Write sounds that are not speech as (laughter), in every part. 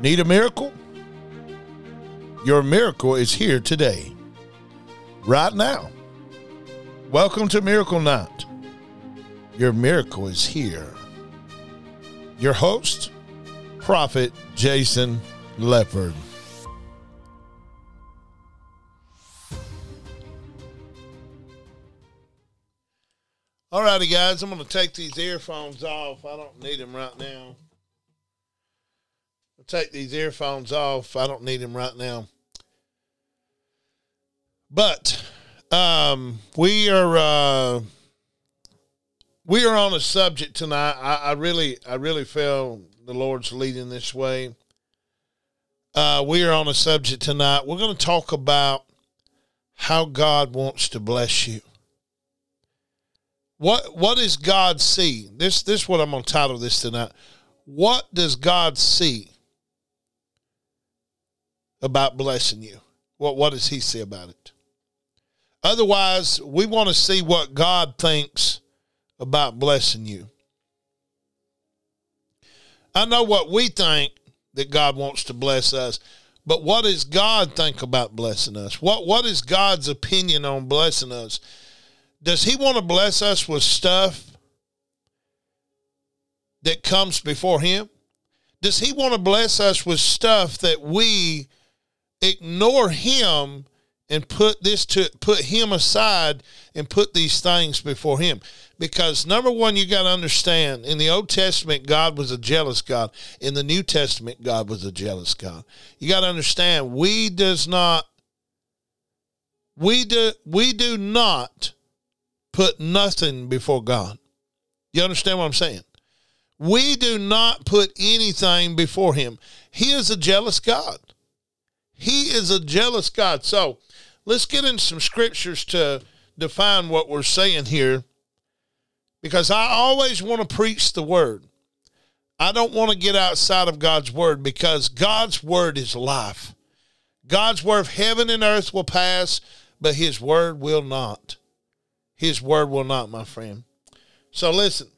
Need a miracle? Your miracle is here today, right now. Welcome to Miracle Night. Your miracle is here. Your host, Prophet Jason Lepard. All righty, guys, I'm going to take these earphones off. I don't need them right now. I'll take these earphones off. I don't need them right now. But um, we are uh, we are on a subject tonight. I, I really I really feel the Lord's leading this way. Uh, we are on a subject tonight. We're going to talk about how God wants to bless you. What what does God see? This this is what I'm gonna title this tonight. What does God see about blessing you? What what does he say about it? Otherwise, we want to see what God thinks about blessing you. I know what we think that God wants to bless us, but what does God think about blessing us? What what is God's opinion on blessing us? Does he want to bless us with stuff that comes before him? Does he want to bless us with stuff that we ignore him and put this to put him aside and put these things before him? Because number one, you got to understand in the Old Testament, God was a jealous God. In the New Testament, God was a jealous God. You got to understand, we does not we do we do not put nothing before God. You understand what I'm saying? We do not put anything before Him. He is a jealous God. He is a jealous God. So let's get in some scriptures to define what we're saying here because I always want to preach the word. I don't want to get outside of God's word because God's word is life. God's word, heaven and earth will pass, but his word will not. His word will not, my friend. So listen.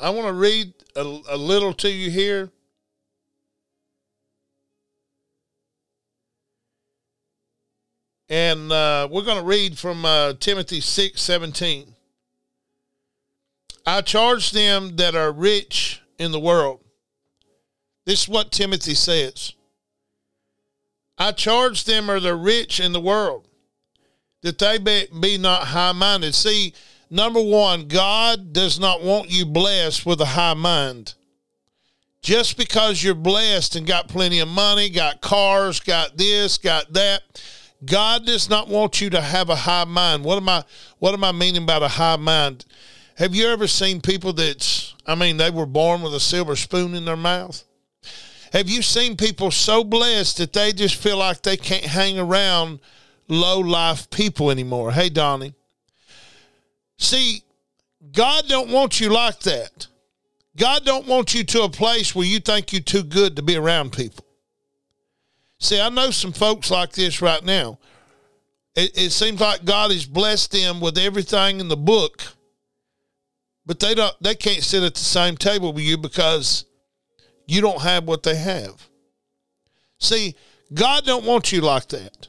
I want to read a, a little to you here. And uh, we're going to read from uh, Timothy 6 17. I charge them that are rich in the world. This is what Timothy says. I charge them or the rich in the world that they be, be not high minded. See, number one, God does not want you blessed with a high mind. Just because you're blessed and got plenty of money, got cars, got this, got that, God does not want you to have a high mind. What am I what am I meaning by a high mind? Have you ever seen people that's I mean, they were born with a silver spoon in their mouth? Have you seen people so blessed that they just feel like they can't hang around low life people anymore? Hey, Donnie. See, God don't want you like that. God don't want you to a place where you think you're too good to be around people. See, I know some folks like this right now. It, it seems like God has blessed them with everything in the book, but they don't. They can't sit at the same table with you because you don't have what they have. See, God don't want you like that.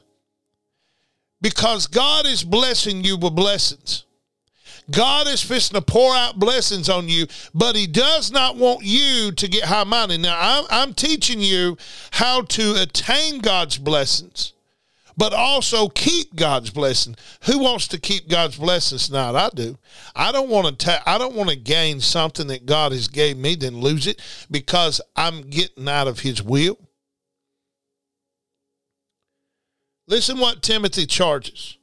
Because God is blessing you with blessings. God is fixing to pour out blessings on you, but He does not want you to get high minded. Now, I'm, I'm, teaching you how to attain God's blessings but also keep God's blessing. Who wants to keep God's blessings tonight? I do. I don't want to. Ta- I don't want to gain something that God has gave me, then lose it because I'm getting out of His will. Listen what Timothy charges.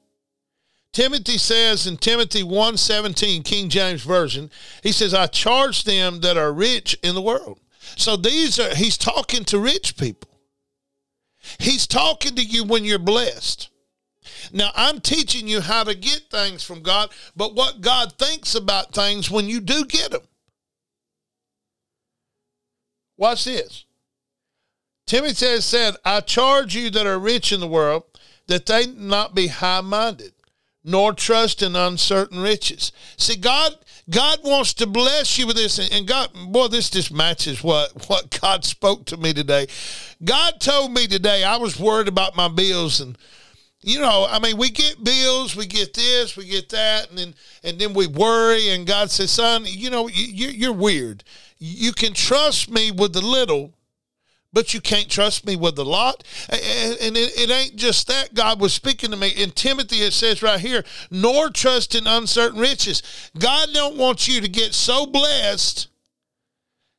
Timothy says in Timothy 1:17 King James version, he says I charge them that are rich in the world. So these are he's talking to rich people. He's talking to you when you're blessed. Now, I'm teaching you how to get things from God, but what God thinks about things when you do get them. Watch this. Timothy has said, I charge you that are rich in the world that they not be high minded, nor trust in uncertain riches. See, God God wants to bless you with this, and God, boy, this just matches what what God spoke to me today. God told me today I was worried about my bills, and you know, I mean, we get bills, we get this, we get that, and then and then we worry, and God says, "Son, you know, you, you're weird. You can trust me with the little." But you can't trust me with a lot. And it, it, ain't just that. God was speaking to me. In Timothy, it says right here, nor trust in uncertain riches. God don't want you to get so blessed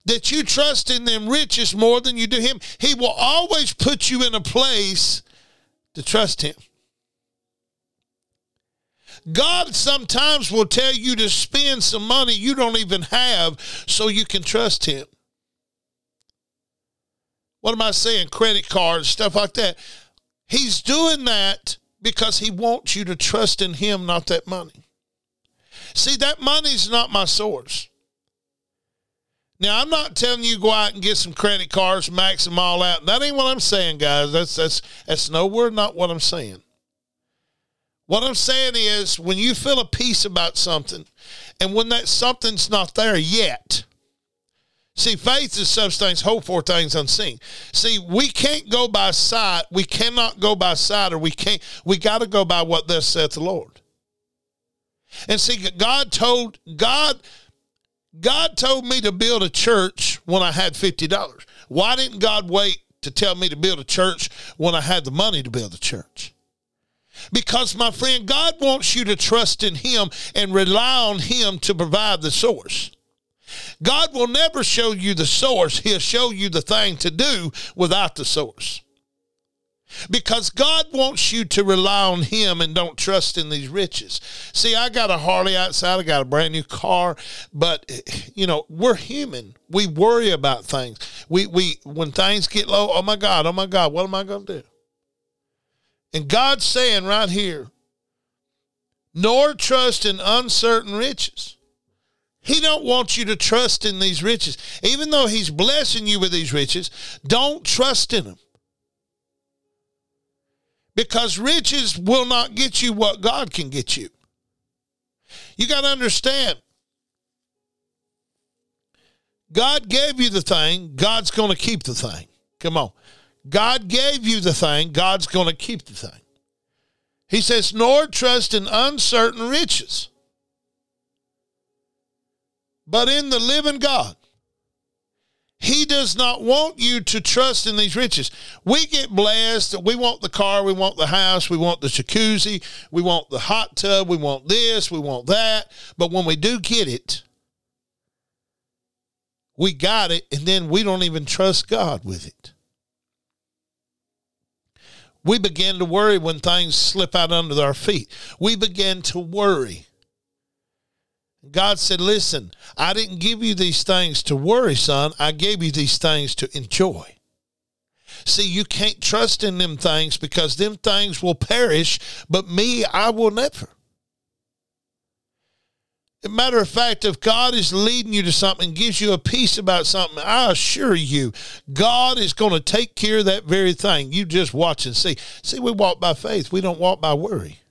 that you trust in them riches more than you do him. He will always put you in a place to trust him. God sometimes will tell you to spend some money you don't even have so you can trust him what am I saying? Credit cards, stuff like that. He's doing that because he wants you to trust in him, not that money. See, that money's not my source. Now, I'm not telling you go out and get some credit cards, max them all out. That ain't what I'm saying, guys. That's that's that's nowhere not what I'm saying. What I'm saying is when you feel a peace about something, and when that something's not there yet, See, faith is substance, hope for things unseen. See, we can't go by sight. We cannot go by sight, or we can't. We got to go by what thus saith the Lord. And see, God told God, God told me to build a church when I had fifty dollars. Why didn't God wait to tell me to build a church when I had the money to build a church? Because, my friend, God wants you to trust in Him and rely on Him to provide the source. God will never show you the source, He'll show you the thing to do without the source. Because God wants you to rely on Him and don't trust in these riches. See, I got a Harley outside, I got a brand new car, but you know, we're human. We worry about things. We we when things get low, oh my God, oh my God, what am I gonna do? And God's saying right here, nor trust in uncertain riches. He don't want you to trust in these riches. Even though he's blessing you with these riches, don't trust in them. Because riches will not get you what God can get you. You got to understand. God gave you the thing, God's going to keep the thing. Come on. God gave you the thing, God's going to keep the thing. He says, nor trust in uncertain riches but in the living God. He does not want you to trust in these riches. We get blessed. We want the car. We want the house. We want the jacuzzi. We want the hot tub. We want this. We want that. But when we do get it, we got it, and then we don't even trust God with it. We begin to worry when things slip out under our feet. We begin to worry God said, Listen, I didn't give you these things to worry, son. I gave you these things to enjoy. See, you can't trust in them things because them things will perish, but me, I will never. Matter of fact, if God is leading you to something, gives you a peace about something, I assure you, God is going to take care of that very thing. You just watch and see. See, we walk by faith, we don't walk by worry.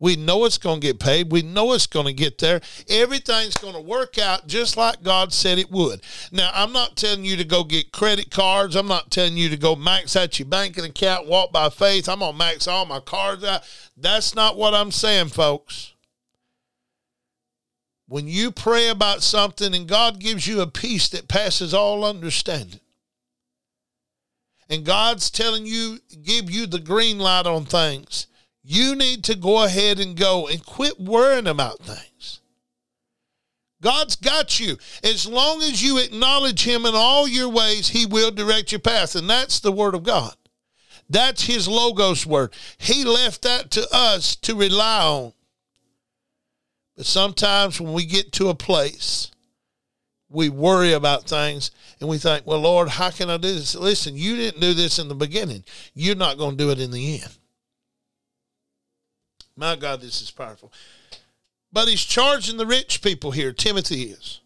We know it's going to get paid. We know it's going to get there. Everything's going to work out just like God said it would. Now, I'm not telling you to go get credit cards. I'm not telling you to go max out your banking account, walk by faith. I'm going to max all my cards out. That's not what I'm saying, folks. When you pray about something and God gives you a peace that passes all understanding, and God's telling you, give you the green light on things you need to go ahead and go and quit worrying about things. God's got you. As long as you acknowledge Him in all your ways, He will direct your path. And that's the Word of God. That's His Logos word. He left that to us to rely on. But sometimes when we get to a place, we worry about things and we think, well, Lord, how can I do this? Listen, you didn't do this in the beginning. You're not going to do it in the end. My God, this is powerful. But he's charging the rich people here, Timothy is,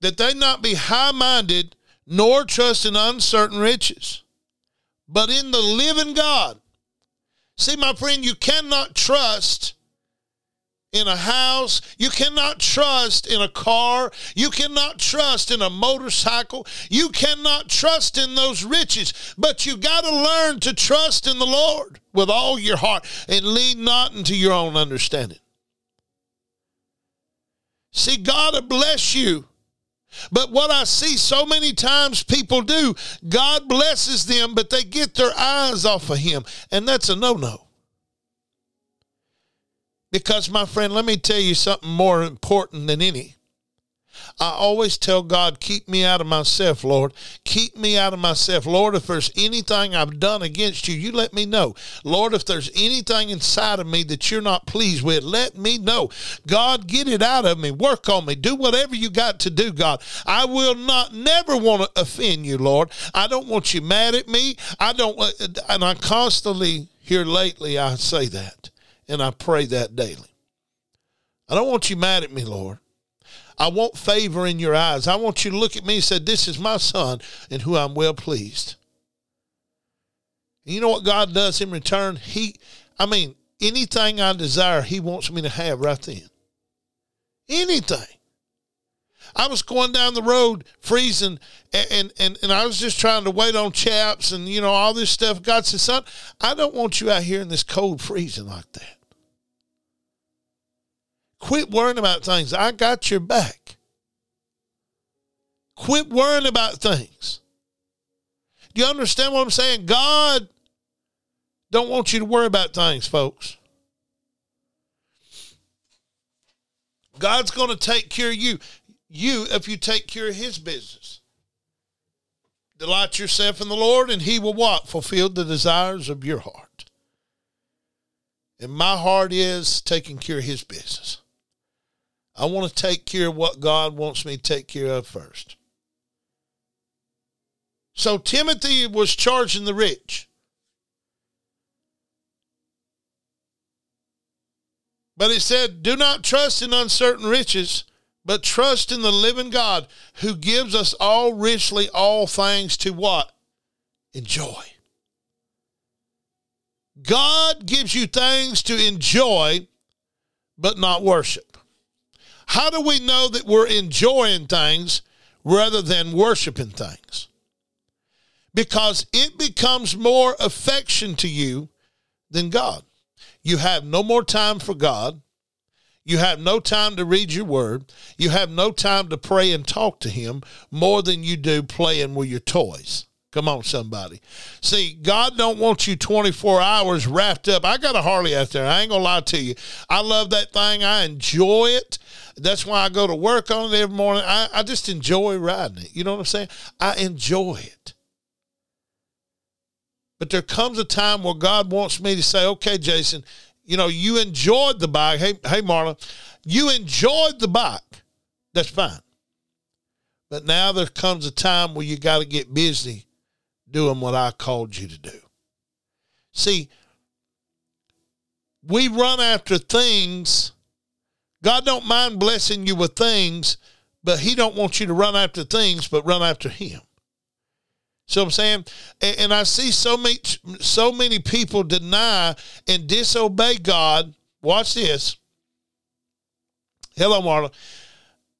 that they not be high minded nor trust in uncertain riches, but in the living God. See, my friend, you cannot trust in a house. You cannot trust in a car. You cannot trust in a motorcycle. You cannot trust in those riches. But you got to learn to trust in the Lord with all your heart and lean not into your own understanding. See, God will bless you. But what I see so many times people do, God blesses them, but they get their eyes off of Him. And that's a no no. Because, my friend, let me tell you something more important than any. I always tell God, keep me out of myself, Lord. Keep me out of myself. Lord, if there's anything I've done against you, you let me know. Lord, if there's anything inside of me that you're not pleased with, let me know. God, get it out of me. Work on me. Do whatever you got to do, God. I will not, never want to offend you, Lord. I don't want you mad at me. I don't, uh, and I constantly, here lately, I say that and I pray that daily. I don't want you mad at me, Lord. I want favor in your eyes. I want you to look at me and say, This is my son in who I'm well pleased. And you know what God does in return? He, I mean, anything I desire, He wants me to have right then. Anything. I was going down the road freezing and, and, and I was just trying to wait on chaps and, you know, all this stuff. God said, son, I don't want you out here in this cold freezing like that. Quit worrying about things. I got your back. Quit worrying about things. Do you understand what I'm saying? God don't want you to worry about things, folks. God's going to take care of you. You, if you take care of his business. Delight yourself in the Lord, and he will what? Fulfill the desires of your heart. And my heart is taking care of his business. I want to take care of what God wants me to take care of first. So Timothy was charging the rich. But it said, Do not trust in uncertain riches, but trust in the living God who gives us all richly all things to what? Enjoy. God gives you things to enjoy, but not worship. How do we know that we're enjoying things rather than worshiping things? Because it becomes more affection to you than God. You have no more time for God. You have no time to read your word. You have no time to pray and talk to Him more than you do playing with your toys. Come on, somebody. See, God don't want you 24 hours wrapped up. I got a Harley out there. I ain't gonna lie to you. I love that thing. I enjoy it. That's why I go to work on it every morning. I, I just enjoy riding it. You know what I'm saying? I enjoy it. But there comes a time where God wants me to say, okay, Jason, you know, you enjoyed the bike. Hey, hey, Marla, you enjoyed the bike. That's fine. But now there comes a time where you got to get busy doing what I called you to do. See, we run after things. God don't mind blessing you with things, but he don't want you to run after things, but run after him. So I'm saying, and, I see so many so many people deny and disobey God. Watch this. Hello, Marla.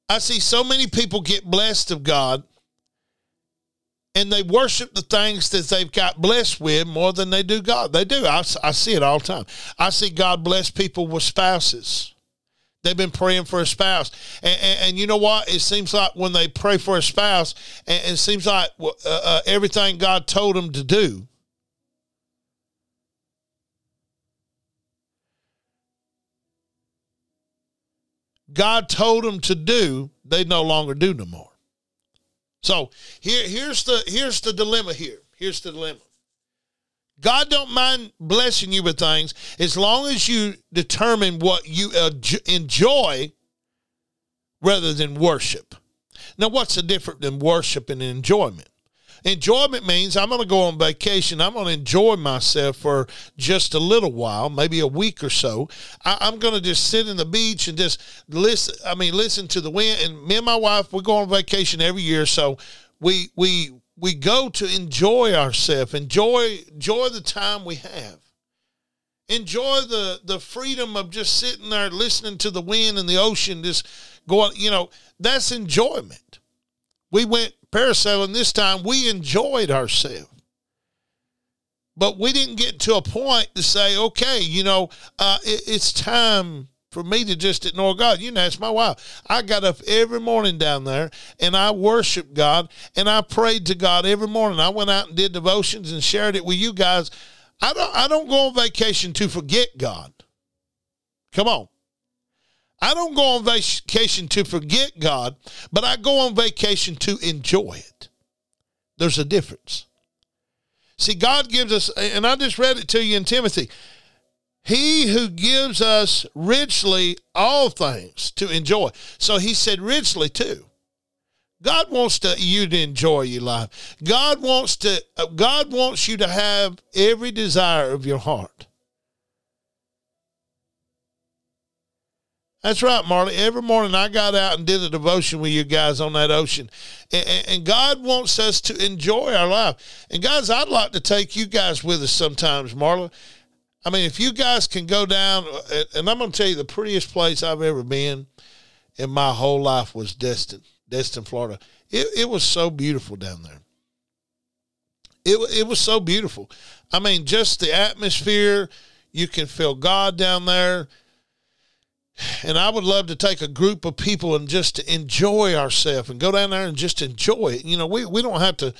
I see so many people get blessed of God and they worship the things that they've got blessed with more than they do God. They do. I, I see it all the time. I see God bless people with spouses. They've been praying for a spouse. And, and, and, you know what? It seems like when they pray for a spouse, and, it seems like uh, uh, everything God told them to do, God told them to do, they no longer do no more. So here, here's the here's the dilemma here. Here's the dilemma. God don't mind blessing you with things as long as you determine what you enjoy rather than worship. Now, what's the difference in worship and enjoyment? Enjoyment means I'm going to go on vacation. I'm going to enjoy myself for just a little while, maybe a week or so. I, am going to just sit in the beach and just listen. I mean, listen to the wind. And me and my wife, we go on vacation every year, so we we we go to enjoy ourselves, enjoy enjoy the time we have. Enjoy the the freedom of just sitting there listening to the wind and the ocean just going, you know, that's enjoyment. We went parasailing this time, we enjoyed ourselves. But we didn't get to a point to say, okay, you know, uh, it, it's time for me to just ignore God. You know, it's my wife. I got up every morning down there and I worshiped God and I prayed to God every morning. I went out and did devotions and shared it with you guys. I don't I don't go on vacation to forget God. Come on. I don't go on vacation to forget God, but I go on vacation to enjoy it. There's a difference. See, God gives us, and I just read it to you in Timothy. He who gives us richly all things to enjoy. So he said richly too. God wants to you to enjoy your life. God wants to God wants you to have every desire of your heart. That's right, Marley. Every morning I got out and did a devotion with you guys on that ocean. And, and, God wants us to enjoy our life. And guys, I'd like to take you guys with us sometimes, Marla. I mean, if you guys can go down, and I'm going to tell you the prettiest place I've ever been in my whole life was Destin, Destin, Florida. It, it was so beautiful down there. It, it was so beautiful. I mean, just the atmosphere. You can feel God down there and I would love to take a group of people and just enjoy ourselves and go down there and just enjoy it. You know, we, we don't have to.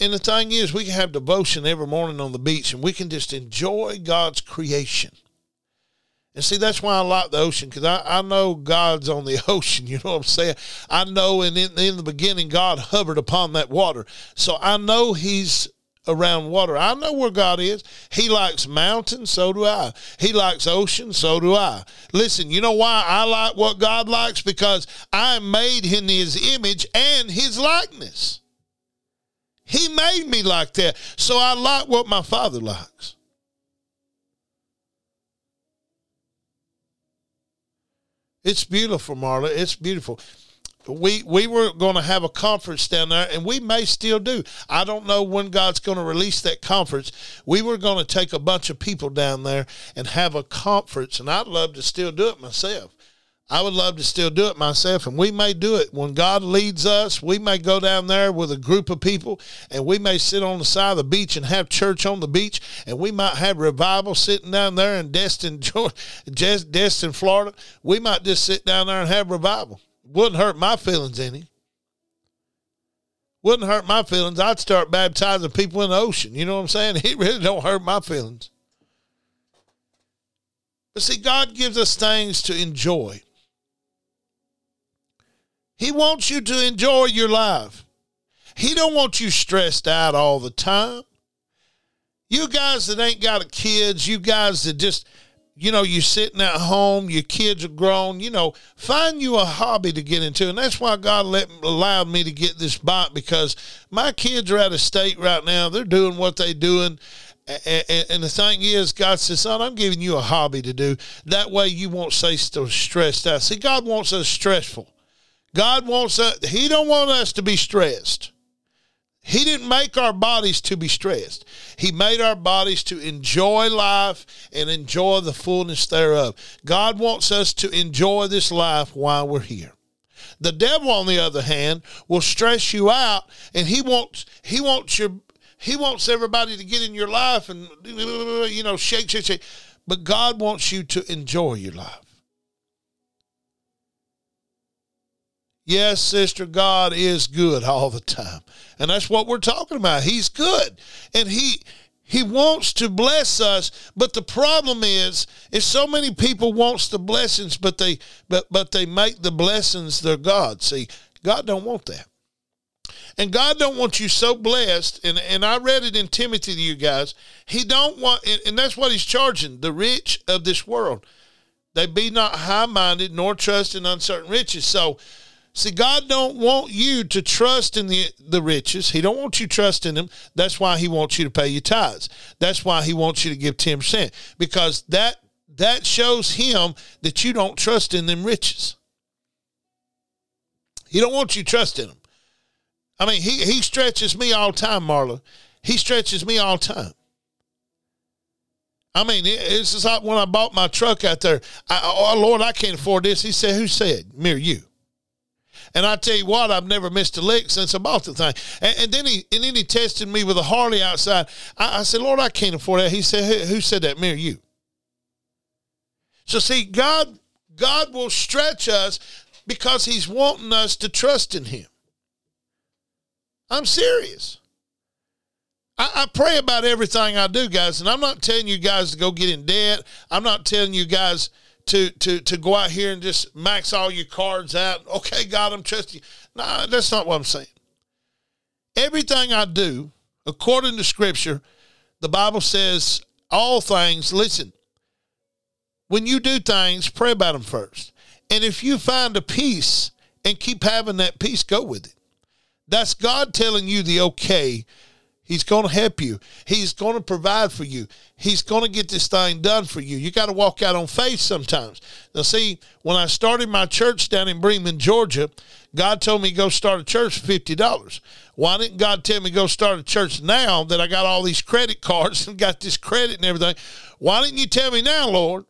And the thing is, we can have devotion every morning on the beach and we can just enjoy God's creation. And see, that's why I like the ocean because I, I know God's on the (laughs) ocean. You know what I'm saying? I know, and in, in the beginning, God hovered upon that water. So I know He's around water. I know where God is. He likes mountains, so do I. He likes oceans, so do I. Listen, you know why I like what God likes? Because I made in his image and his likeness. He made me like that. So I like what my father likes. It's beautiful, Marla. It's beautiful we we were going to have a conference down there and we may still do. I don't know when god's going to release that conference. We were going to take a bunch of people down there and have a conference and i'd love to still do it myself. I would love to still do it myself and we may do it. When god leads us we may go down there with a group of people and we may sit on the side of the beach and have church on the beach and we might have revival sitting down there in destin (laughs) destin florida. We might just sit down there and have revival wouldn't hurt my feelings any. Wouldn't hurt my feelings. I'd start baptizing people in the ocean. You know what I'm saying? (laughs) It really don't hurt my feelings. But see, God gives us things to enjoy. He wants you to enjoy your life. He don't want you stressed out all the time. You guys that ain't got kids, you guys that just you know, you're sitting at home, your kids are grown, you know, find you a hobby to get into. And that's why God let allowed me to get this bike because my kids are out of state right now. They're doing what they're doing. And, the thing is, God says, son, I'm giving you a hobby to do. That way you won't stay so stressed out. See, God wants us stressful. God wants us, He don't want us to be stressed. He didn't make our bodies to be stressed. He made our bodies to enjoy life and enjoy the fullness thereof. God wants us to enjoy this life while we're here. The devil, on the other hand, will stress you out and he wants he wants your he wants everybody to get in your life and you know shake, shake, shake. But God wants you to enjoy your life. Yes, sister, God is good all the time. And that's what we're talking about. He's good. And he he wants to bless us, but the problem is is so many people wants the blessings, but they but but they make the blessings their God. See, God don't want that. And God don't want you so blessed, and, and I read it in Timothy to you guys. He don't want and, and that's what he's charging, the rich of this world. They be not high minded nor trust in uncertain riches. So See, God don't want you to trust in the, the riches. He don't want you trusting them. That's why he wants you to pay your tithes. That's why he wants you to give 10%. Because that that shows him that you don't trust in them riches. He don't want you trusting them. I mean, he, he stretches me all time, Marla. He stretches me all time. I mean, it's just like when I bought my truck out there. I, oh Lord, I can't afford this. He said, "Who said? Mere you." And I tell you what, I've never missed a lick since I bought the thing. And, and then he and then he tested me with a Harley outside. I, I said, Lord, I can't afford that. He said, Who, who said that? Me or you. So see, God God will stretch us because He's wanting us to trust in Him. I'm serious. I, I, pray about everything I do, guys, and I'm not telling you guys to go get in debt. I'm not telling you guys to to to go out here and just max all your cards out. Okay, God, I'm trusting you. No, that's not what I'm saying. Everything I do, according to Scripture, the Bible says all things. Listen, when you do things, pray about them first, and if you find a peace and keep having that peace, go with it. That's God telling you the okay He's going to help you. He's going to provide for you. He's going to get this thing done for you. You got to walk out on faith sometimes. Now, see, when I started my church down in Bremen, Georgia, God told me go start a church for $50. Why didn't God tell me go start a church now that I got all these credit cards (laughs) and got this credit and everything? Why didn't you tell me now, Lord?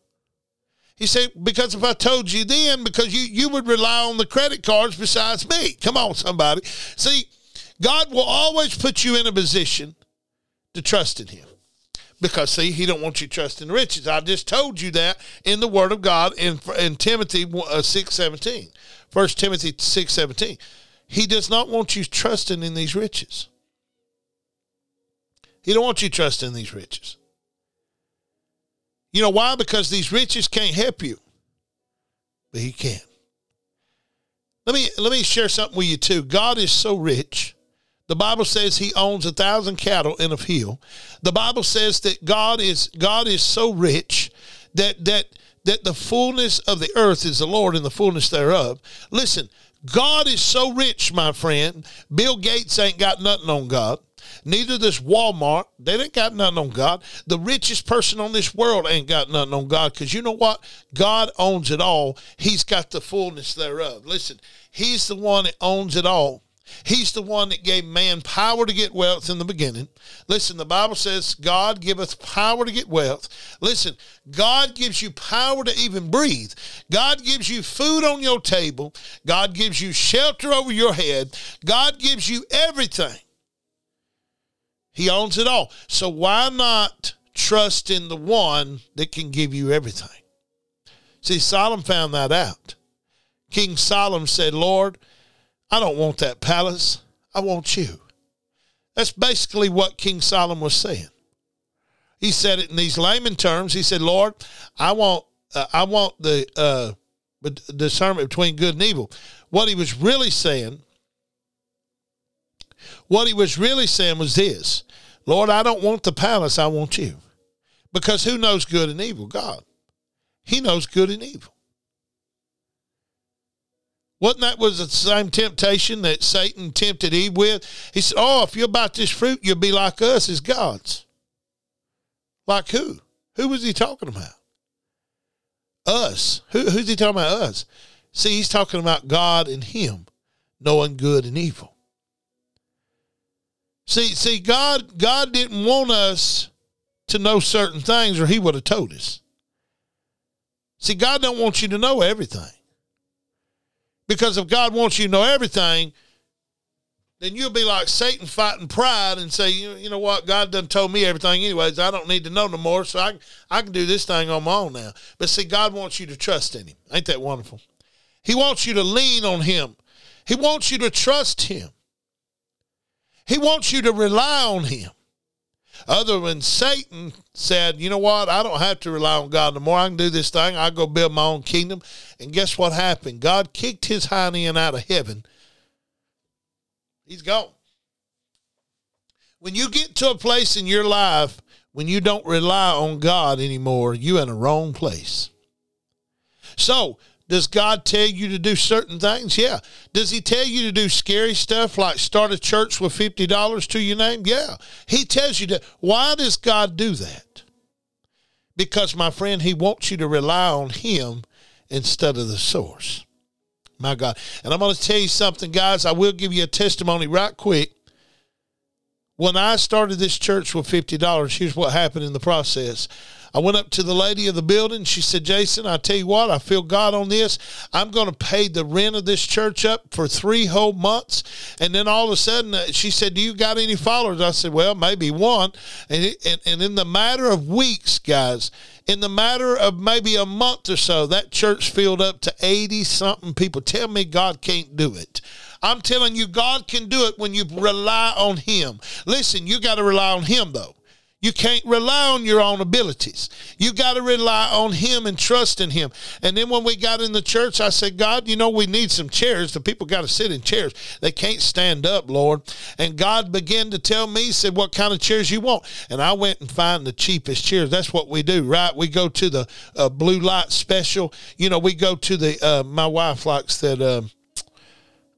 He said, because if I told you then, because you, you would rely on the credit cards besides me. Come on, somebody. See, God will always put you in a position to trust in him. Because see, he don't want you trusting riches. I just told you that in the word of God in, in Timothy uh, 6 17. 1 Timothy six seventeen. He does not want you trusting in these riches. He don't want you trusting in these riches. You know why? Because these riches can't help you. But he can. Let me let me share something with you too. God is so rich the Bible says he owns a thousand cattle in a field. The Bible says that God is God is so rich that that that the fullness of the earth is the Lord and the fullness thereof. Listen, God is so rich, my friend. Bill Gates ain't got nothing on God. Neither does Walmart. They ain't got nothing on God. The richest person on this world ain't got nothing on God because you know what? God owns it all. He's got the fullness thereof. Listen, He's the one that owns it all. He's the one that gave man power to get wealth in the beginning. Listen, the Bible says God giveth power to get wealth. Listen, God gives you power to even breathe. God gives you food on your table. God gives you shelter over your head. God gives you everything. He owns it all. So why not trust in the one that can give you everything? See, Solomon found that out. King Solomon said, Lord, I don't want that palace. I want you. That's basically what King Solomon was saying. He said it in these layman terms. He said, "Lord, I want, uh, I want the uh, discernment between good and evil." What he was really saying, what he was really saying was this: Lord, I don't want the palace. I want you, because who knows good and evil? God. He knows good and evil. Wasn't that was the same temptation that Satan tempted Eve with? He said, "Oh, if you bite this fruit, you'll be like us as gods." Like who? Who was he talking about? Us. Who, who's he talking about? Us. See, he's talking about God and Him, knowing good and evil. See, see, God, God didn't want us to know certain things, or He would have told us. See, God don't want you to know everything. Because if God wants you to know everything, then you'll be like Satan fighting pride and say, you, you know what, God done told me everything anyways. I don't need to know no more, so I, I can do this thing on my own now. But see, God wants you to trust in him. Ain't that wonderful? He wants you to lean on him. He wants you to trust him. He wants you to rely on him. Other than Satan said, you know what? I don't have to rely on God no more. I can do this thing. I go build my own kingdom. And guess what happened? God kicked his hind end out of heaven. He's gone. When you get to a place in your life when you don't rely on God anymore, you're in a wrong place. So does God tell you to do certain things? Yeah. Does He tell you to do scary stuff like start a church with $50 to your name? Yeah. He tells you to. Why does God do that? Because, my friend, He wants you to rely on Him instead of the source. My God. And I'm going to tell you something, guys. I will give you a testimony right quick. When I started this church with $50, here's what happened in the process. I went up to the lady of the building. She said, Jason, I tell you what, I feel God on this. I'm going to pay the rent of this church up for three whole months. And then all of a sudden, uh, she said, Do you got any followers? I said, Well, maybe one. And, and, and in the matter of weeks, guys, in the matter of maybe a month or so, that church filled up to 80 something people. Tell me God can't do it. I'm telling you, God can do it when you rely on Him. Listen, you got to rely on Him, though. You can't rely on your own abilities. You got to rely on Him and trust in Him. And then when we got in the church, I said, God, you know, we need some chairs. The people got to sit in chairs. They can't stand up, Lord. And God began to tell me, said, what kind of chairs you want? And I went and found the cheapest chairs. That's what we do, right? We go to the uh, blue light special. You know, we go to the, uh, my wife likes that. Um,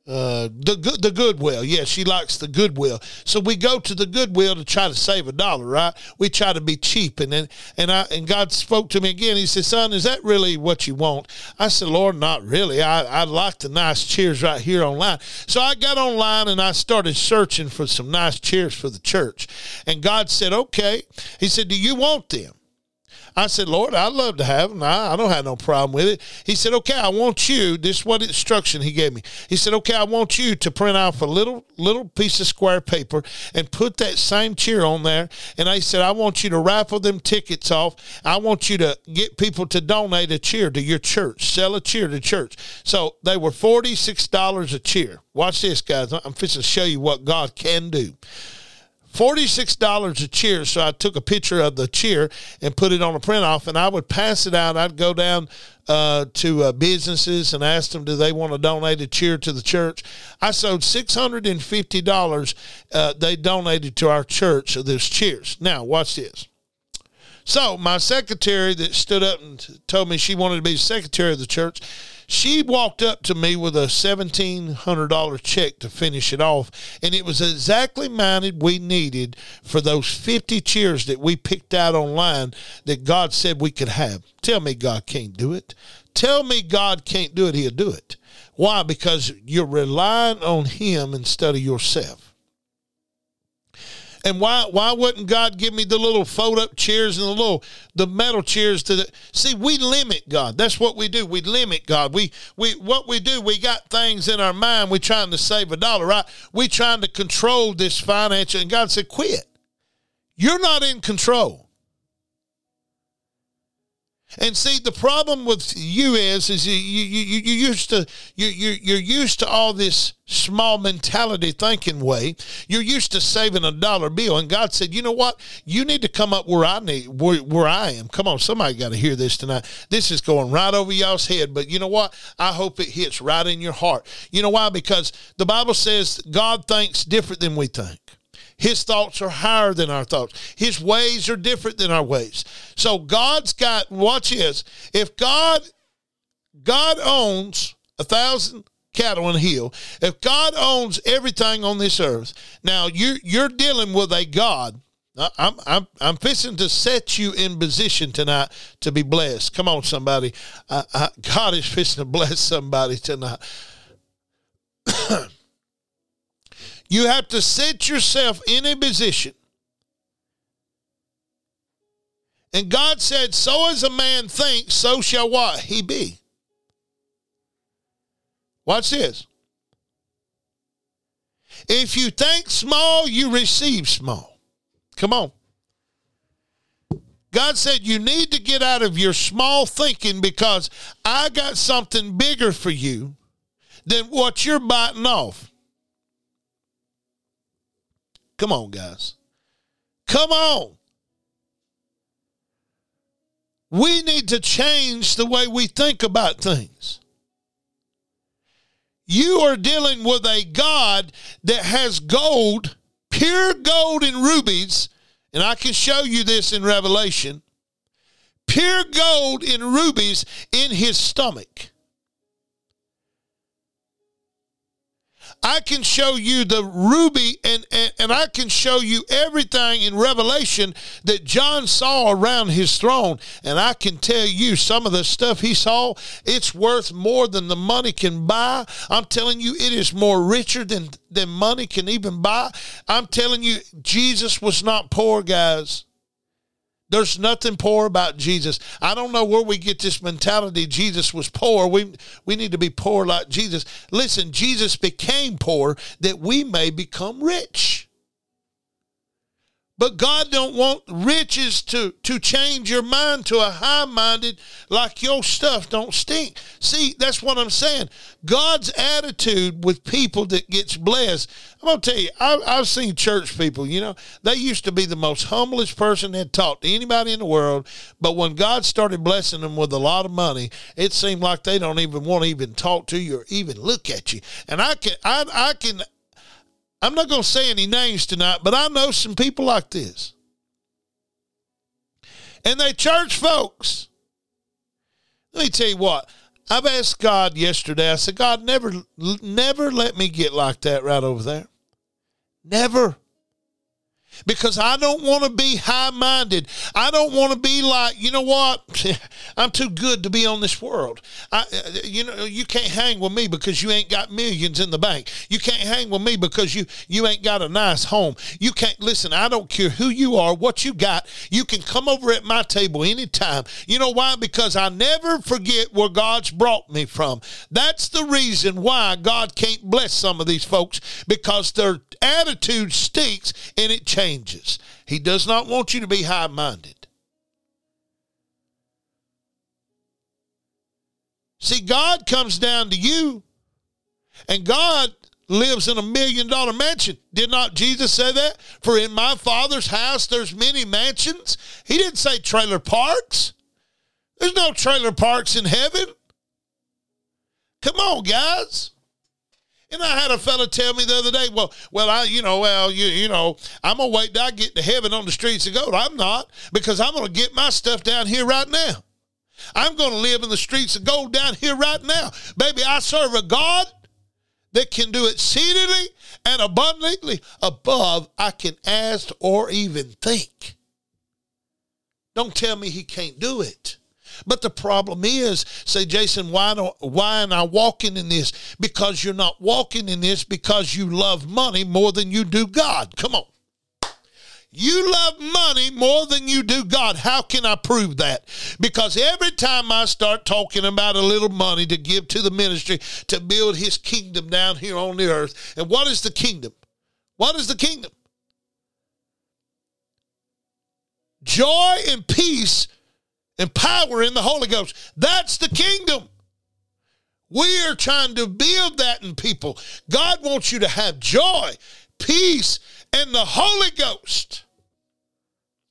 uh, the good, the Goodwill. Yeah, she likes the Goodwill. So we go to the Goodwill to try to save a dollar, right? We try to be cheap, and then and I and God spoke to me again. He said, "Son, is that really what you want?" I said, "Lord, not really. I I like the nice chairs right here online." So I got online and I started searching for some nice chairs for the church, and God said, "Okay." He said, "Do you want them?" I said, Lord, I'd love to have them. I, I don't have no problem with it. He said, okay, I want you, this is what instruction he gave me. He said, okay, I want you to print off a little, little piece of square paper and put that same cheer on there. And I said, I want you to raffle them tickets off. I want you to get people to donate a cheer to your church, sell a cheer to church. So they were $46 a cheer. Watch this, guys. I'm fixing to show you what God can do. $46 a cheer. So I took a picture of the cheer and put it on a print off, and I would pass it out. I'd go down uh, to uh, businesses and ask them, do they want to donate a cheer to the church? I sold $650 uh, they donated to our church of those cheers. Now, watch this. So my secretary that stood up and told me she wanted to be secretary of the church, she walked up to me with a $1,700 check to finish it off, and it was exactly mounted we needed for those 50 cheers that we picked out online that God said we could have. Tell me God can't do it. Tell me God can't do it, He'll do it. Why? Because you're relying on Him instead of yourself. And why why wouldn't God give me the little fold up chairs and the little the metal chairs to the see we limit God. That's what we do. We limit God. We we what we do, we got things in our mind, we trying to save a dollar, right? We trying to control this financial and God said, Quit. You're not in control. And see, the problem with you is, is you you you you used to you you you're used to all this small mentality thinking way. You're used to saving a dollar bill, and God said, you know what? You need to come up where I need where where I am. Come on, somebody got to hear this tonight. This is going right over y'all's head, but you know what? I hope it hits right in your heart. You know why? Because the Bible says God thinks different than we think. His thoughts are higher than our thoughts. His ways are different than our ways. So God's got, watch this. If God, God owns a thousand cattle on a hill, if God owns everything on this earth, now you're, you're dealing with a God I'm I'm I'm fixing to set you in position tonight to be blessed. Come on, somebody. I, I, God is fixing to (laughs) bless somebody tonight. (coughs) You have to set yourself in a position. And God said, So as a man thinks, so shall what? He be. Watch this. If you think small, you receive small. Come on. God said you need to get out of your small thinking because I got something bigger for you than what you're biting off. Come on, guys. Come on. We need to change the way we think about things. You are dealing with a God that has gold, pure gold and rubies, and I can show you this in Revelation. Pure gold and rubies in his stomach. I can show you the ruby and, and, and I can show you everything in Revelation that John saw around his throne. And I can tell you some of the stuff he saw, it's worth more than the money can buy. I'm telling you, it is more richer than, than money can even buy. I'm telling you, Jesus was not poor, guys. There's nothing poor about Jesus. I don't know where we get this mentality Jesus was poor. We we need to be poor like Jesus. Listen, Jesus became poor that we may become rich. But God don't want riches to, to change your mind to a high-minded like your stuff don't stink. See, that's what I'm saying. God's attitude with people that gets blessed. I'm going to tell you, I, I've seen church people, you know, they used to be the most humblest person that talked to anybody in the world. But when God started blessing them with a lot of money, it seemed like they don't even want to even talk to you or even look at you. And I can, I, I can I'm not going to say any names tonight, but I know some people like this. And they church folks. Let me tell you what. I've asked God yesterday. I said, God, never, never let me get like that right over there. Never because I don't want to be high minded. I don't want to be like, you know what? (laughs) I'm too good to be on this world. I, uh, you know, you can't hang with me because you ain't got millions in the bank. You can't hang with me because you you ain't got a nice home. You can't listen. I don't care who you are, what you got. You can come over at my table anytime. You know why? Because I never forget where God's brought me from. That's the reason why God can't bless some of these folks because their attitude stinks and it changes changes. He does not want you to be high minded. See, God comes down to you, and God lives in a million dollar mansion. Did not Jesus say that? For in my Father's house there's many mansions. He didn't say trailer parks. There's no trailer parks in heaven. Come on, guys. And I had a fella tell me the other day, well, well, I, you know, well, you, you know, I'm gonna wait till I get to heaven on the streets of gold. I'm not because I'm gonna get my stuff down here right now. I'm gonna live in the streets of gold down here right now, baby. I serve a God that can do exceedingly and abundantly above I can ask or even think. Don't tell me He can't do it. But the problem is, say, Jason, why don't, why am I walking in this? Because you're not walking in this because you love money more than you do God. Come on. You love money more than you do God. How can I prove that? Because every time I start talking about a little money to give to the ministry to build his kingdom down here on the earth, and what is the kingdom? What is the kingdom? Joy and peace and power in the Holy Ghost. That's the kingdom. We are trying to build that in people. God wants you to have joy, peace, and the Holy Ghost.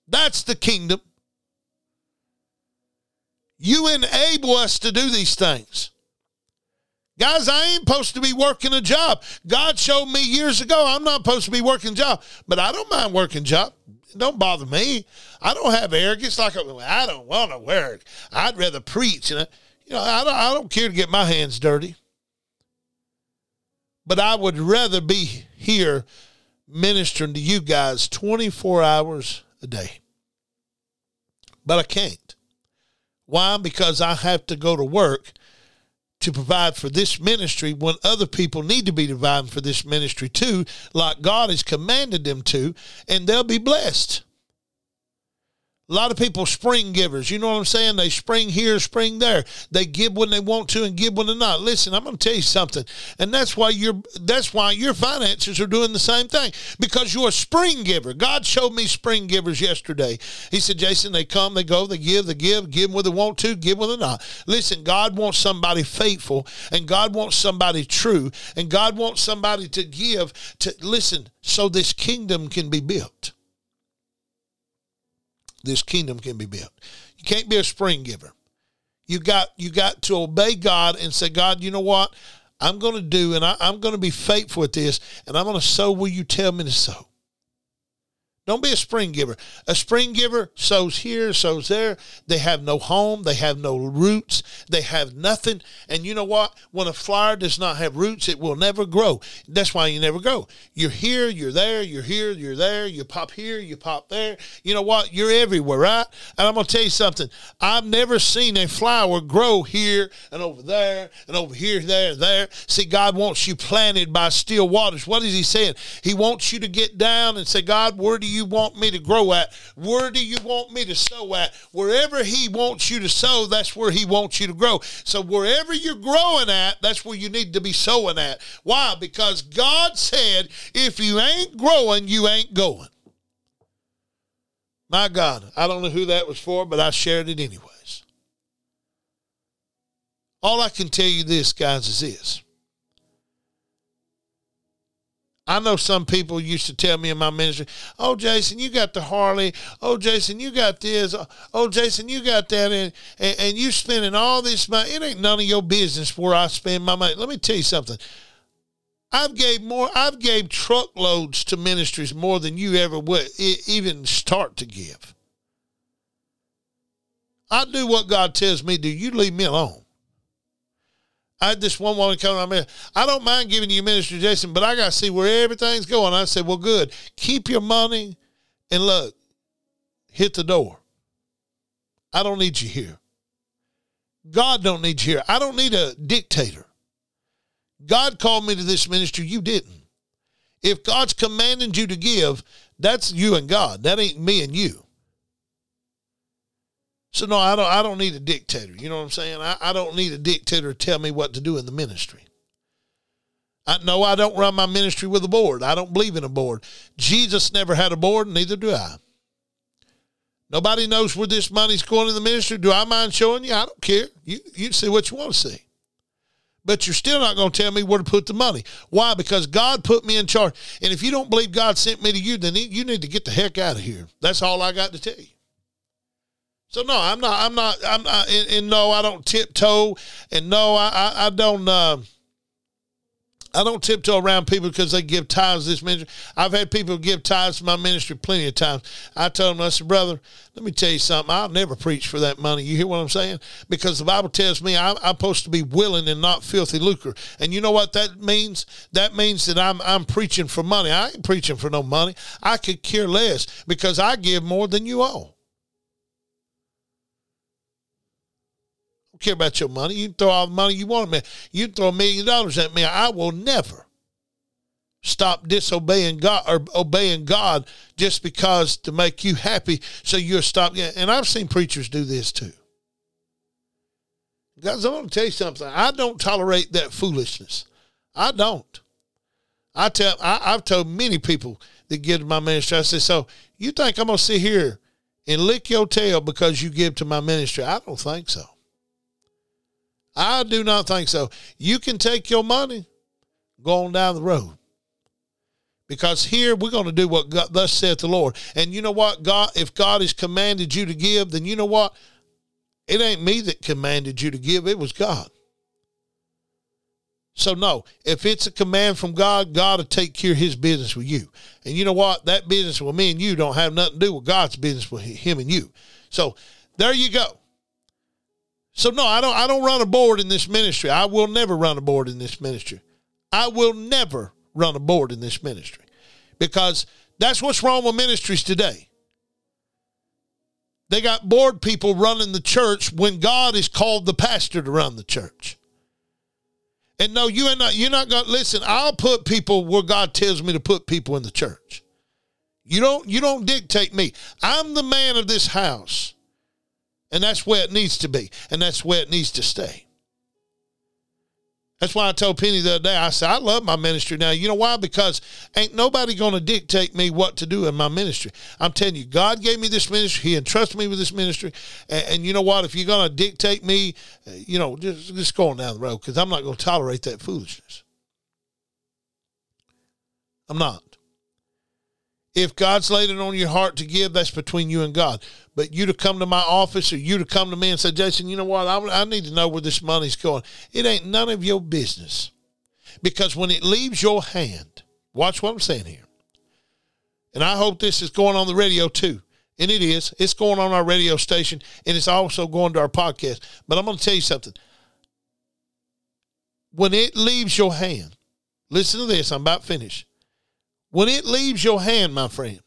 That's the kingdom. You enable us to do these things. Guys, I ain't supposed to be working a job. God showed me years ago I'm not supposed to be working a job, but I don't mind working a job don't bother me. I don't have arrogance like I don't want to work. I'd rather preach. And you know, I don't, I don't care to get my hands dirty. But I would rather be here ministering to you guys 24 hours a day. But I can't. Why? Because I have to go to work to provide for this ministry when other people need to be providing for this ministry too, like God has commanded them to, and they'll be blessed. A lot of people spring givers. You know what I'm saying? They spring here, spring there. They give when they want to and give when they're not. Listen, I'm going to tell you something, and that's why your that's why your finances are doing the same thing because you're a spring giver. God showed me spring givers yesterday. He said, Jason, they come, they go, they give, they give, give when they want to, give when they're not. Listen, God wants somebody faithful, and God wants somebody true, and God wants somebody to give to listen so this kingdom can be built this kingdom can be built. You can't be a spring giver. You got you got to obey God and say, God, you know what? I'm going to do, and I, am going to be faithful at this, and I'm going to sow where you tell me to sow. Don't be a spring giver. A spring giver sows here, sows there. They have no home. They have no roots. They have nothing. And you know what? When a flower does not have roots, it will never grow. That's why you never grow. You're here, you're there, you're here, you're there. You pop here, you pop there. You know what? You're everywhere, right? And I'm going to tell you something. I've never seen a flower grow here and over there and over here, there, there. See, God wants you planted by still waters. What is He saying? He wants you to get down and say, God, where do you you want me to grow at? Where do you want me to sow at? Wherever He wants you to sow, that's where He wants you to grow. So wherever you're growing at, that's where you need to be sowing at. Why? Because God said, if you ain't growing, you ain't going. My God, I don't know who that was for, but I shared it anyways. All I can tell you this, guys, is this. I know some people used to tell me in my ministry, "Oh, Jason, you got the Harley. Oh, Jason, you got this. Oh, Jason, you got that, and and, and you spending all this money. It ain't none of your business where I spend my money." Let me tell you something. I've gave more. I've gave truckloads to ministries more than you ever would even start to give. I do what God tells me to do. You leave me alone. I had this one woman come to me. I don't mind giving you ministry, Jason, but I got to see where everything's going. I said, well, good. Keep your money and look, hit the door. I don't need you here. God don't need you here. I don't need a dictator. God called me to this ministry. You didn't. If God's commanding you to give, that's you and God. That ain't me and you. So no, I don't. I don't need a dictator. You know what I'm saying? I, I don't need a dictator to tell me what to do in the ministry. I no, I don't run my ministry with a board. I don't believe in a board. Jesus never had a board, neither do I. Nobody knows where this money's going in the ministry. Do I mind showing you? I don't care. You you see what you want to see but you're still not going to tell me where to put the money. Why? Because God put me in charge. And if you don't believe God sent me to you, then you need to get the heck out of here. That's all I got to tell you. So no, I'm not. I'm not. I'm not. And, and no, I don't tiptoe. And no, I I, I don't. Uh, I don't tiptoe around people because they give tithes to this ministry. I've had people give tithes to my ministry plenty of times. I told them, I said, brother, let me tell you something. I'll never preach for that money. You hear what I'm saying? Because the Bible tells me I'm, I'm supposed to be willing and not filthy lucre. And you know what that means? That means that I'm I'm preaching for money. I ain't preaching for no money. I could care less because I give more than you all. Don't care about your money. You can throw all the money you want at me. You throw a million dollars at me. I will never stop disobeying God or obeying God just because to make you happy. So you'll stop. And I've seen preachers do this too. Guys, I want to tell you something. I don't tolerate that foolishness. I don't. I tell I, have told many people that give to my ministry. I say, so you think I'm gonna sit here and lick your tail because you give to my ministry? I don't think so. I do not think so. You can take your money, go on down the road. Because here we're going to do what God, thus saith the Lord. And you know what? God, if God has commanded you to give, then you know what? It ain't me that commanded you to give, it was God. So no, if it's a command from God, God will take care of his business with you. And you know what? That business with me and you don't have nothing to do with God's business with him and you. So there you go. So no, I don't I don't run a board in this ministry. I will never run a board in this ministry. I will never run a board in this ministry. Because that's what's wrong with ministries today. They got board people running the church when God is called the pastor to run the church. And no, you ain't not you're not gonna listen, I'll put people where God tells me to put people in the church. You don't you don't dictate me. I'm the man of this house. And that's where it needs to be. And that's where it needs to stay. That's why I told Penny the other day, I said, I love my ministry now. You know why? Because ain't nobody going to dictate me what to do in my ministry. I'm telling you, God gave me this ministry. He entrusted me with this ministry. And, and you know what? If you're going to dictate me, uh, you know, just, just going down the road because I'm not going to tolerate that foolishness. I'm not. If God's laid it on your heart to give, that's between you and God. But you to come to my office or you to come to me and say, Jason, you know what? I, I need to know where this money's going. It ain't none of your business. Because when it leaves your hand, watch what I'm saying here. And I hope this is going on the radio too. And it is. It's going on our radio station and it's also going to our podcast. But I'm going to tell you something. When it leaves your hand, listen to this, I'm about finished. When it leaves your hand, my friend,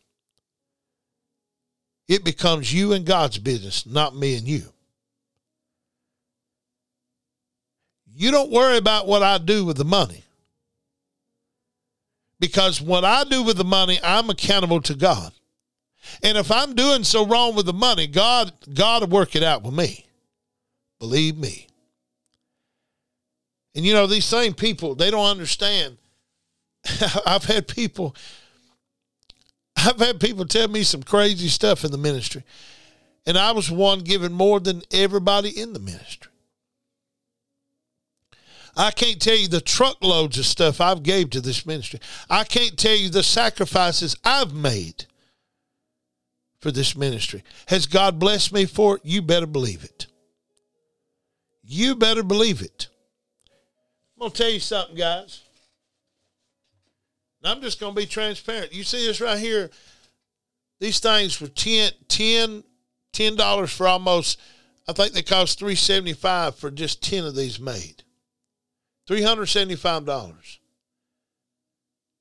it becomes you and God's business, not me and you. You don't worry about what I do with the money. Because what I do with the money, I'm accountable to God. And if I'm doing so wrong with the money, God God will work it out with me. Believe me. And you know, these same people, they don't understand. (laughs) I've had people I've had people tell me some crazy stuff in the ministry. And I was one giving more than everybody in the ministry. I can't tell you the truckloads of stuff I've gave to this ministry. I can't tell you the sacrifices I've made for this ministry. Has God blessed me for it? You better believe it. You better believe it. I'm going to tell you something, guys. I'm just going to be transparent. You see this right here? These things were 10 10 $10 for almost I think they cost 375 for just 10 of these made. $375.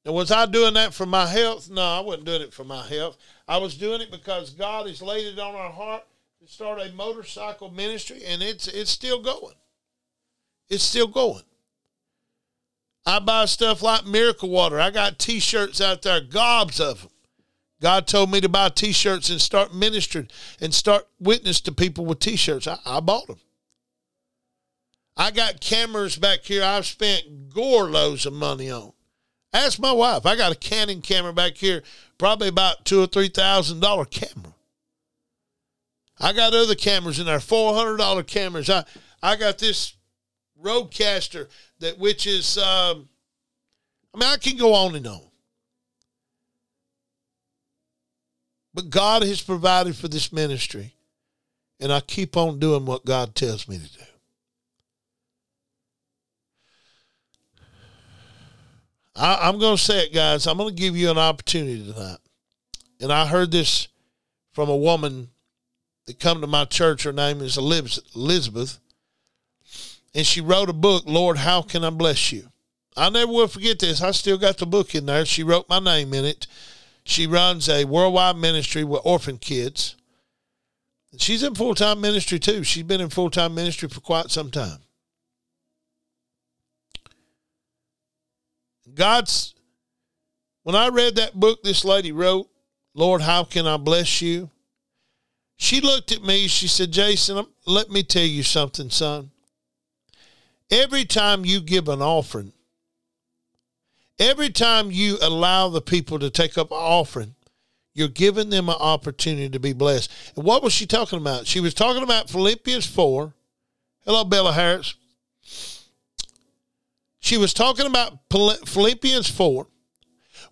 Now, was I doing that for my health? No, I wasn't doing it for my health. I was doing it because God has laid it on our heart to start a motorcycle ministry, and it's it's still going. It's still going. I buy stuff like Miracle Water. I got T-shirts out there, gobs of them. God told me to buy T-shirts and start ministering and start witness to people with T-shirts. I, I bought them. I got cameras back here. I've spent gore loads of money on. Ask my wife. I got a Canon camera back here, probably about two or three thousand dollar camera. I got other cameras in there, four hundred dollar cameras. I I got this Rodecaster that which is um, I mean I can go on and on. But God has provided for this ministry, and I keep on doing what God tells me to do. I, am going to say it, guys. I'm going to give you an opportunity tonight. And I heard this from a woman that come to my church. Her name is Elizabeth. And she wrote a book, Lord, How Can I Bless You? I never will forget this. I still got the book in there. She wrote my name in it. She runs a worldwide ministry with orphan kids. And she's in full time ministry too. She's been in full time ministry for quite some time. God's, when I read that book this lady wrote, Lord, how can I bless you? She looked at me. She said, Jason, let me tell you something, son. Every time you give an offering, every time you allow the people to take up an offering, you're giving them an opportunity to be blessed. And what was she talking about? She was talking about Philippians 4. Hello, Bella Harris. She was talking about Philippians 4,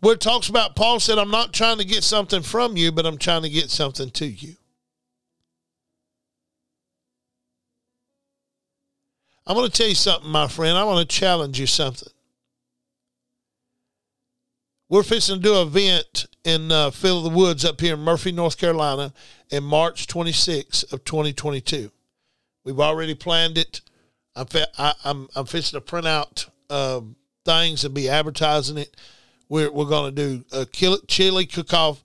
where it talks about Paul said, I'm not trying to get something from you, but I'm trying to get something to you. I'm going to tell you something, my friend. I want to challenge you something. We're fixing to do an event in uh, Fields of the Woods up here in Murphy, North Carolina, in March 26 of 2022. We've already planned it. I'm I, am I'm, I'm fixing to print out um, things and be advertising it. We're we're going to do a chili cook off.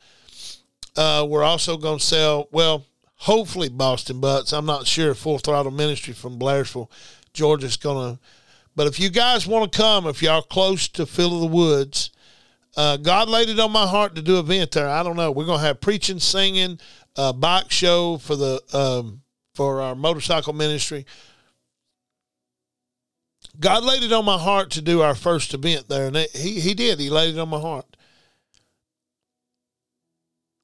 Uh, we're also going to sell well, hopefully Boston butts. I'm not sure. Full Throttle Ministry from Blairsville, Georgia's going to. But if you guys want to come, if y'all close to Fields of the Woods, uh, God laid it on my heart to do an event there. I don't know. We're going to have preaching, singing, a bike show for the um, for our motorcycle ministry. God laid it on my heart to do our first event there, and he he did. He laid it on my heart.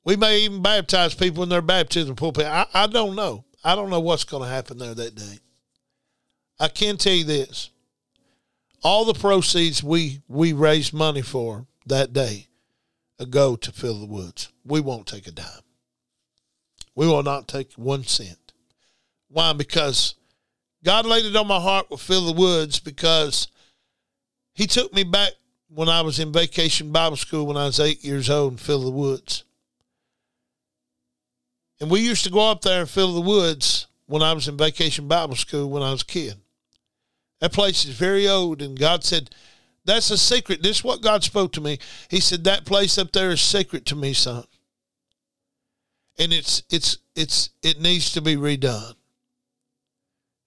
We may even baptize people in their baptism pulpit. I, I don't know. I don't know what's going to happen there that day. I can tell you this: all the proceeds we we raised money for that day go to fill the woods. We won't take a dime. We will not take one cent. Why? Because God laid it on my heart with Fill the Woods because He took me back when I was in vacation Bible school when I was eight years old and Fill the Woods. And we used to go up there and fill the woods when I was in vacation Bible school when I was a kid. That place is very old, and God said, That's a secret. This is what God spoke to me. He said, That place up there is sacred to me, son. And it's it's it's it needs to be redone.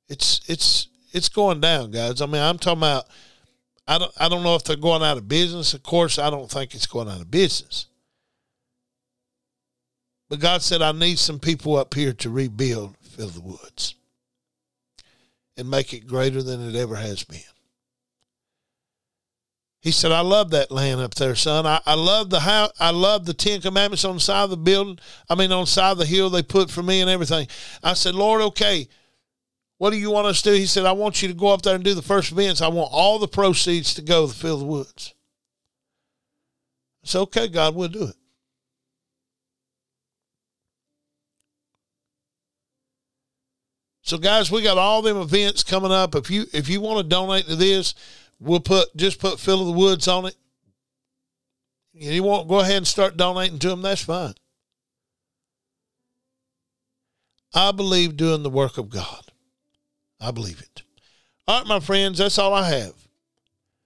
It's it's it's going down, guys. I mean, I'm talking about. I don't I don't know if they're going out of business. Of course, I don't think it's going out of business. But God said, I need some people up here to rebuild Fill the Woods and make it greater than it ever has been. He said, I love that land up there, son. I, I love the how I love the Ten Commandments on the side of the building. I mean on the side of the hill they put for me and everything. I said, Lord, okay, what do you want us to do? He said, I want you to go up there and do the first events. I want all the proceeds to go to Fill the Woods. I said, okay, God, we'll do it. So guys, we got all them events coming up. If you if you want to donate to this, we'll put just put Fields of the Woods on it. And you want go ahead and start donating to them, that's fine. I believe doing the work of God. I believe it. All right, my friends, that's all I have.